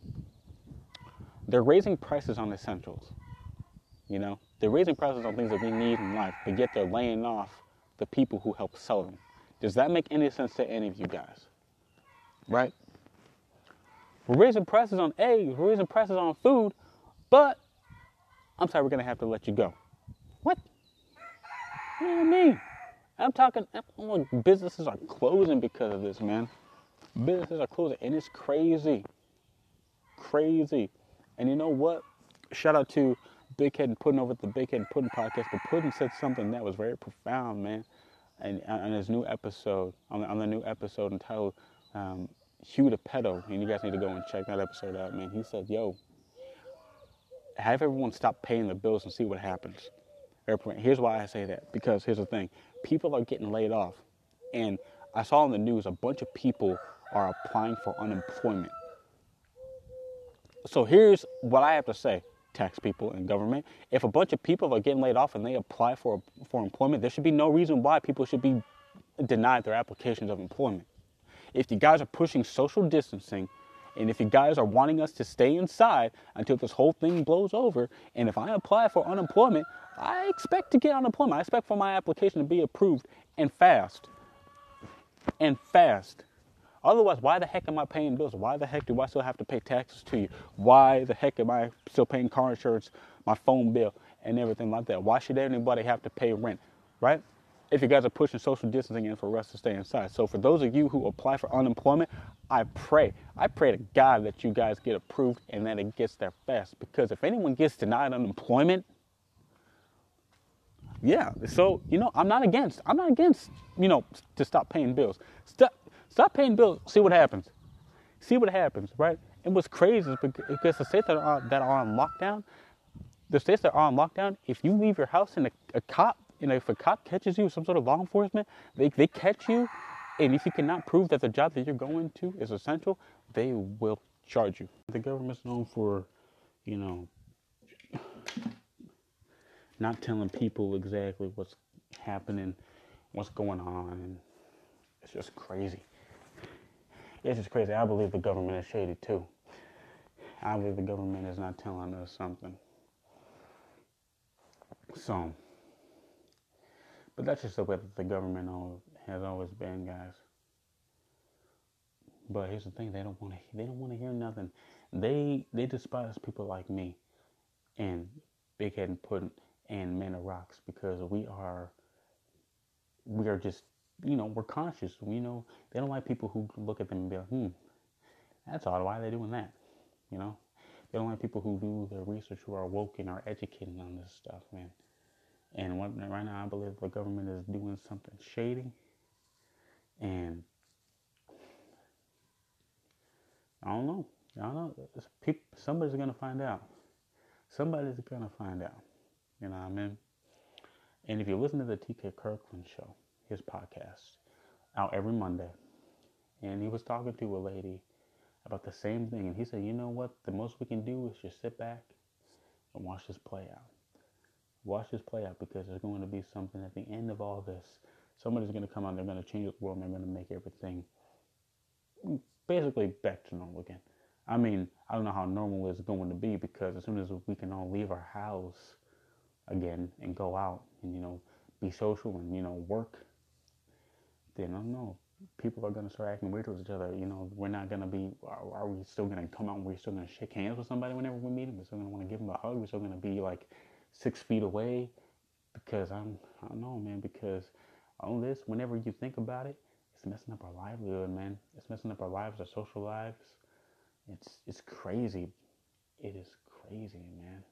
They're raising prices on essentials. You know, they're raising prices on things that we need in life, but yet they're laying off the people who help sell them. Does that make any sense to any of you guys? Right? We're raising prices on eggs, we're raising prices on food, but I'm sorry, we're going to have to let you go. What? What do you mean? I'm talking, businesses are closing because of this, man. Businesses are closing, and it's crazy. Crazy. And you know what? Shout out to Big Head and Pudding over at the Big Head and Pudding podcast. But Pudding said something that was very profound, man. And on his new episode, on the, on the new episode entitled um, Hugh the Pedo, and you guys need to go and check that episode out, man. He said, "Yo, have everyone stop paying the bills and see what happens." Here's why I say that because here's the thing: people are getting laid off, and I saw in the news a bunch of people are applying for unemployment. So here's what I have to say tax people and government. If a bunch of people are getting laid off and they apply for, for employment, there should be no reason why people should be denied their applications of employment. If you guys are pushing social distancing, and if you guys are wanting us to stay inside until this whole thing blows over, and if I apply for unemployment, I expect to get unemployment. I expect for my application to be approved and fast. And fast. Otherwise, why the heck am I paying bills? Why the heck do I still have to pay taxes to you? Why the heck am I still paying car insurance, my phone bill, and everything like that? Why should anybody have to pay rent, right? If you guys are pushing social distancing in for us to stay inside. So for those of you who apply for unemployment, I pray, I pray to God that you guys get approved and that it gets there fast. Because if anyone gets denied unemployment, yeah, so you know, I'm not against. I'm not against, you know, to stop paying bills. Stop Stop paying bills. See what happens. See what happens, right? And what's crazy is because the states that are, that are on lockdown, the states that are on lockdown, if you leave your house and a, a cop, you know, if a cop catches you, some sort of law enforcement, they, they catch you, and if you cannot prove that the job that you're going to is essential, they will charge you. The government's known for, you know, not telling people exactly what's happening, what's going on, and it's just crazy. It's just crazy. I believe the government is shady too. I believe the government is not telling us something. So, but that's just the way that the government has always been, guys. But here's the thing: they don't want to. They don't want to hear nothing. They they despise people like me, and Big Head and Pudding and Men of Rocks because we are we are just you know, we're conscious. We know they don't like people who look at them and be like, hmm, that's odd. Why are they doing that? You know, they don't like people who do their research, who are woke and are educated on this stuff, man. And what, right now, I believe the government is doing something shady, and I don't know. I don't know. People, somebody's gonna find out. Somebody's gonna find out. You know what I mean? And if you listen to the TK Kirkland show, his podcast out every Monday. And he was talking to a lady about the same thing. And he said, you know what? The most we can do is just sit back and watch this play out. Watch this play out because there's going to be something at the end of all this. Somebody's going to come out, they're going to change the world, and they're going to make everything basically back to normal again. I mean, I don't know how normal is going to be because as soon as we can all leave our house again and go out and, you know, be social and, you know, work then I don't know. People are gonna start acting weird towards each other. You know, we're not gonna be. Are, are we still gonna come out? and We're still gonna shake hands with somebody whenever we meet them. We're still gonna want to give them a hug. We're still gonna be like six feet away because I'm. I don't know, man. Because all this, whenever you think about it, it's messing up our livelihood, man. It's messing up our lives, our social lives. It's it's crazy. It is crazy, man.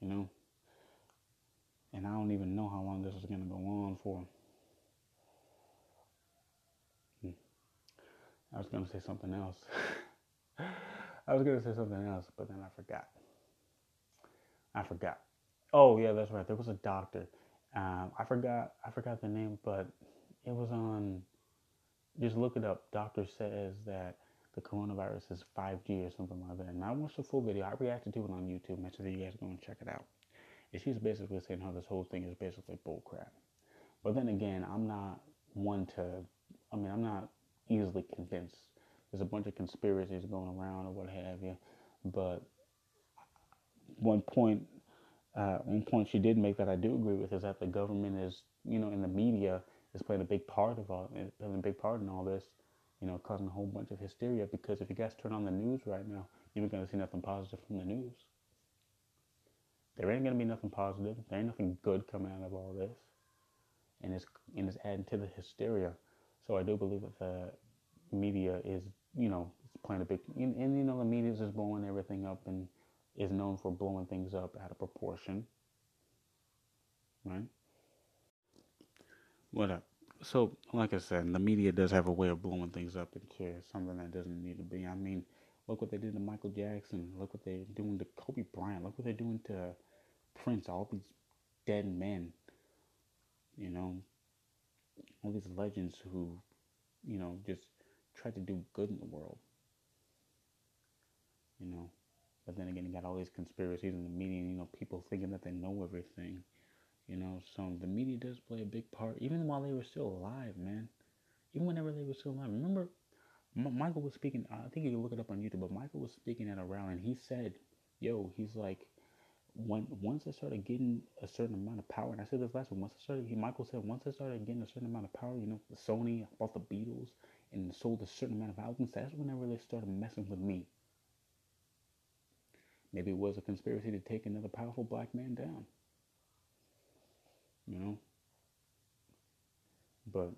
You know, and I don't even know how long this is going to go on for. Hmm. I was going to say something else. I was going to say something else, but then I forgot. I forgot. Oh yeah, that's right. There was a doctor. Um, I forgot. I forgot the name, but it was on. Just look it up. Doctor says that the coronavirus is 5G or something like that. And I watched the full video. I reacted to it on YouTube. Make sure that you guys go and check it out. And she's basically saying how this whole thing is basically bullcrap. But then again, I'm not one to, I mean, I'm not easily convinced. There's a bunch of conspiracies going around or what have you. But one point, uh, one point she did make that I do agree with is that the government is, you know, in the media is playing a big part of all, playing a big part in all this, you know, causing a whole bunch of hysteria. Because if you guys turn on the news right now, you're going to see nothing positive from the news. There ain't going to be nothing positive. There ain't nothing good coming out of all this, and it's and it's adding to the hysteria. So I do believe that the media is, you know, playing a big, and, and you know, the media is just blowing everything up and is known for blowing things up out of proportion. Right? What up? So, like I said, the media does have a way of blowing things up into something that doesn't need to be. I mean, look what they did to Michael Jackson. Look what they're doing to Kobe Bryant. Look what they're doing to Prince. All these dead men. You know, all these legends who, you know, just tried to do good in the world. You know, but then again, you got all these conspiracies in the media, you know, people thinking that they know everything. You know, so the media does play a big part, even while they were still alive, man. Even whenever they were still alive. Remember, M- Michael was speaking, I think you can look it up on YouTube, but Michael was speaking at a rally and he said, yo, he's like, when, once I started getting a certain amount of power, and I said this last one, once I started, he, Michael said, once I started getting a certain amount of power, you know, Sony, bought the Beatles, and sold a certain amount of albums, that's whenever they started messing with me. Maybe it was a conspiracy to take another powerful black man down. You know? But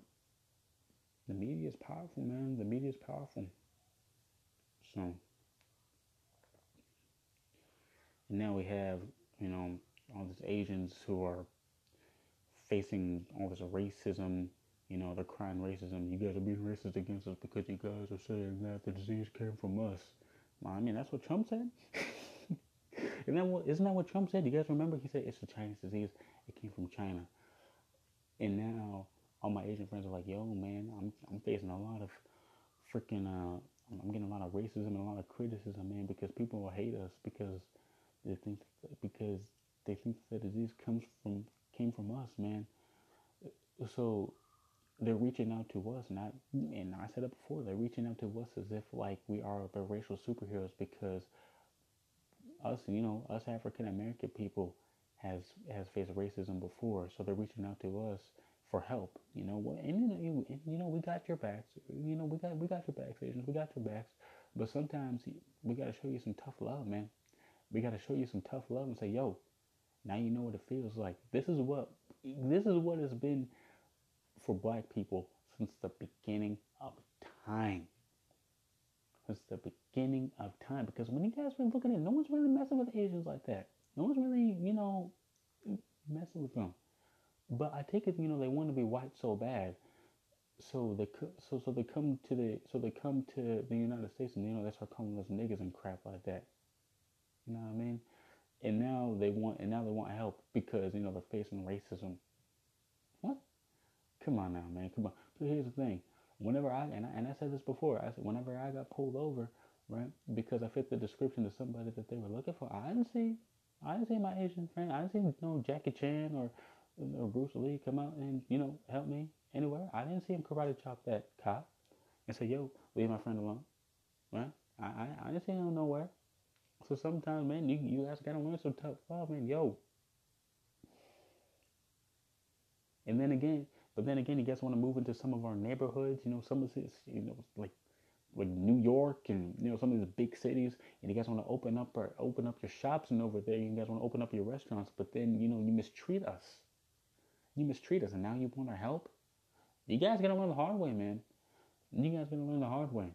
the media is powerful, man. The media is powerful. So, and now we have, you know, all these Asians who are facing all this racism. You know, they're crying racism. You guys are being racist against us because you guys are saying that the disease came from us. Well, I mean, that's what Trump said. Isn't that what isn't that what Trump said? You guys remember? He said it's a Chinese disease. It came from China. And now all my Asian friends are like, "Yo, man, I'm I'm facing a lot of freaking uh, I'm getting a lot of racism and a lot of criticism, man, because people will hate us because they think because they think the disease comes from came from us, man. So they're reaching out to us, not and I said it before. They're reaching out to us as if like we are the racial superheroes because us, you know, us African American people has has faced racism before, so they're reaching out to us for help. You know, and you know, you, and, you know, we got your backs. You know, we got we got your backs, Asians. We got your backs. But sometimes we got to show you some tough love, man. We got to show you some tough love and say, yo, now you know what it feels like. This is what this is what has been for black people since the beginning of time since the beginning of time. Because when you guys were looking at no one's really messing with Asians like that. No one's really, you know, messing with them. But I take it, you know, they want to be white so bad. So they so so they come to the so they come to the United States and you know they start calling us niggas and crap like that. You know what I mean? And now they want and now they want help because you know they're facing racism. Come on now, man. Come on. But here's the thing whenever I and, I and I said this before, I said whenever I got pulled over, right, because I fit the description of somebody that they were looking for, I didn't see, I didn't see my Asian friend, I didn't see no Jackie Chan or, or Bruce Lee come out and you know help me anywhere. I didn't see him karate chop that cop and say, "Yo, leave my friend alone," right? I I, I didn't see him nowhere. So sometimes, man, you you guys gotta learn some tough love, man. Yo. And then again, but then again, you guys want to move into some of our neighborhoods, you know, some of this, you know, like like New York and you know some of these big cities, and you guys want to open up or open up your shops and over there, you guys want to open up your restaurants, but then you know you mistreat us. You mistreat us, and now you want our help. You guys gotta learn the hard way, man. You guys gotta learn the hard way.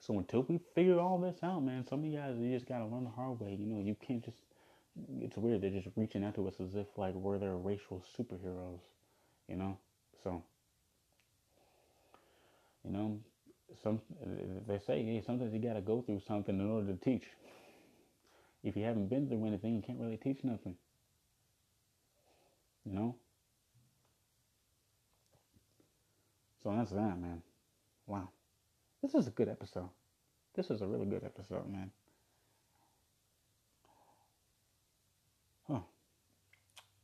So until we figure all this out, man, some of you guys you just gotta learn the hard way. You know, you can't just it's weird. They're just reaching out to us as if like we're their racial superheroes, you know. So, you know, some they say, hey, sometimes you gotta go through something in order to teach. If you haven't been through anything, you can't really teach nothing. You know. So that's that, man. Wow, this is a good episode. This is a really good episode, man.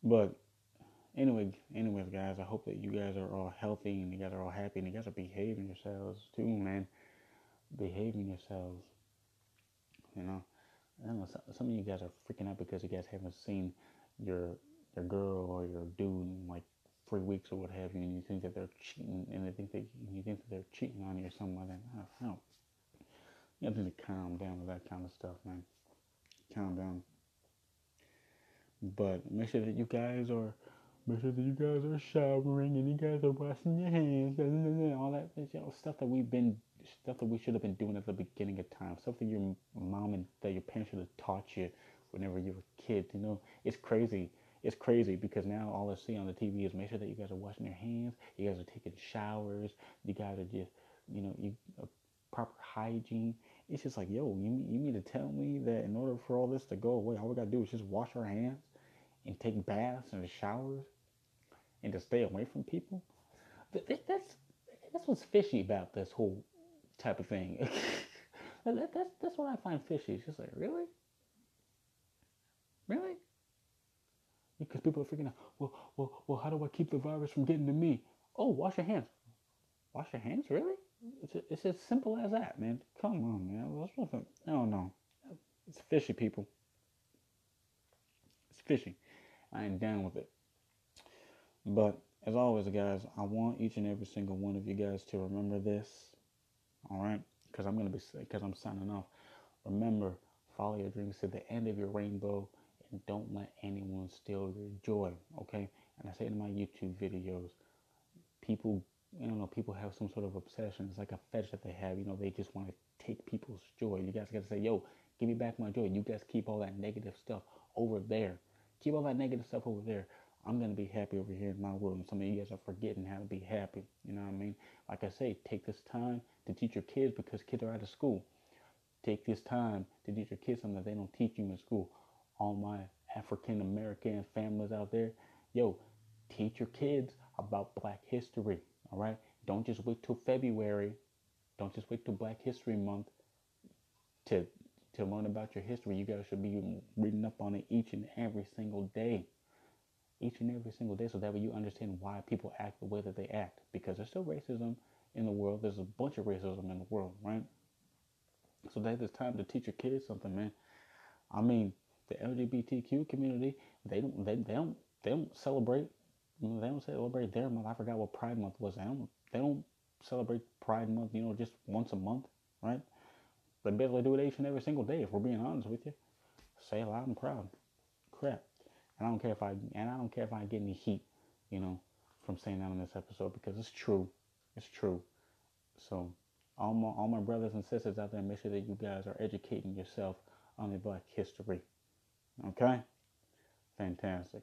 But anyway, anyways, guys, I hope that you guys are all healthy and you guys are all happy and you guys are behaving yourselves too, man. Behaving yourselves. You know, I don't know. Some of you guys are freaking out because you guys haven't seen your your girl or your dude in like three weeks or what have you, and you think that they're cheating, and they think that you think that they're cheating on you or something like that. I don't know. You have to calm down with that kind of stuff, man. Calm down. But make sure that you guys are make sure that you guys are showering and you guys are washing your hands and all that you know, stuff that we've been stuff that we should have been doing at the beginning of time. Stuff that your mom and that your parents should have taught you whenever you were kids. You know, it's crazy. It's crazy because now all I see on the TV is make sure that you guys are washing your hands. You guys are taking showers. You guys are just, you know, you uh, proper hygiene. It's just like, yo, you you mean to tell me that in order for all this to go away, all we gotta do is just wash our hands and take baths and showers and to stay away from people? That's that's what's fishy about this whole type of thing. that, that's that's what I find fishy. It's just like, really, really, because people are freaking out. Well, well, well, how do I keep the virus from getting to me? Oh, wash your hands. Wash your hands, really? It's, it's as simple as that, man. Come on, man. I don't know. It's fishy, people. It's fishy. I ain't down with it. But as always, guys, I want each and every single one of you guys to remember this. All right, because I'm gonna be because I'm signing off. Remember, follow your dreams to the end of your rainbow, and don't let anyone steal your joy. Okay, and I say in my YouTube videos, people, don't know, people have some sort of obsession. It's like a fetish that they have. You know, they just want to take people's joy. You guys got to say, yo, give me back my joy. You guys keep all that negative stuff over there. Keep all that negative stuff over there. I'm gonna be happy over here in my world. And some of you guys are forgetting how to be happy. You know what I mean? Like I say, take this time to teach your kids because kids are out of school. Take this time to teach your kids something that they don't teach you in school. All my African American families out there, yo, teach your kids about Black History. All right? Don't just wait till February. Don't just wait till Black History Month to to learn about your history. You guys should be reading up on it each and every single day each and every single day so that way you understand why people act the way that they act. Because there's still racism in the world. There's a bunch of racism in the world, right? So that it's time to teach your kids something, man. I mean, the LGBTQ community, they don't they, they don't they don't celebrate they don't celebrate their month. I forgot what Pride Month was. They don't they don't celebrate Pride Month, you know, just once a month, right? They basically do it each and every single day, if we're being honest with you. Say it loud and proud. Crap. And I don't care if I and I don't care if I get any heat, you know, from saying that on this episode because it's true. It's true. So all my all my brothers and sisters out there, make sure that you guys are educating yourself on the black history. Okay? Fantastic.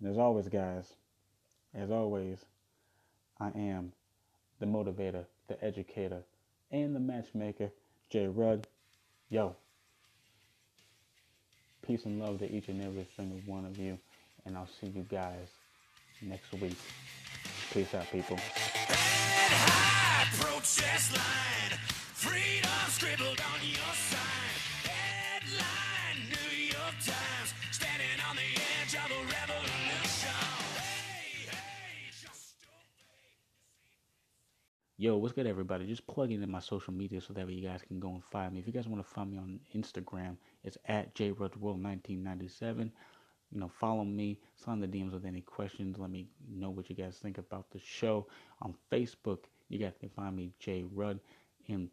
And as always, guys, as always, I am the motivator, the educator, and the matchmaker, Jay Rudd. Yo, Peace and love to each and every single one of you. And I'll see you guys next week. Peace out, people. Yo, what's good, everybody? Just plug in my social media so that way you guys can go and find me. If you guys want to find me on Instagram, it's at jrudworld1997. You know, follow me, sign the DMs with any questions. Let me know what you guys think about the show. On Facebook, you guys can find me, J Rudd. And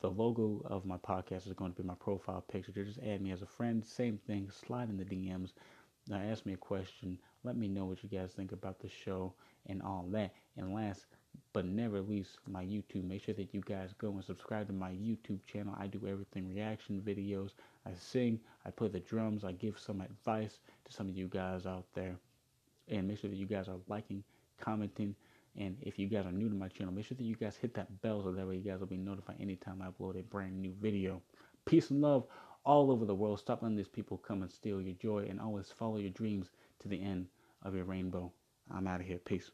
the logo of my podcast is going to be my profile picture. Just add me as a friend. Same thing, slide in the DMs. Now, ask me a question. Let me know what you guys think about the show and all that. And last, but never least my YouTube. Make sure that you guys go and subscribe to my YouTube channel. I do everything reaction videos. I sing, I play the drums, I give some advice to some of you guys out there. And make sure that you guys are liking, commenting, and if you guys are new to my channel, make sure that you guys hit that bell so that way you guys will be notified anytime I upload a brand new video. Peace and love all over the world. Stop letting these people come and steal your joy and always follow your dreams to the end of your rainbow. I'm out of here. Peace.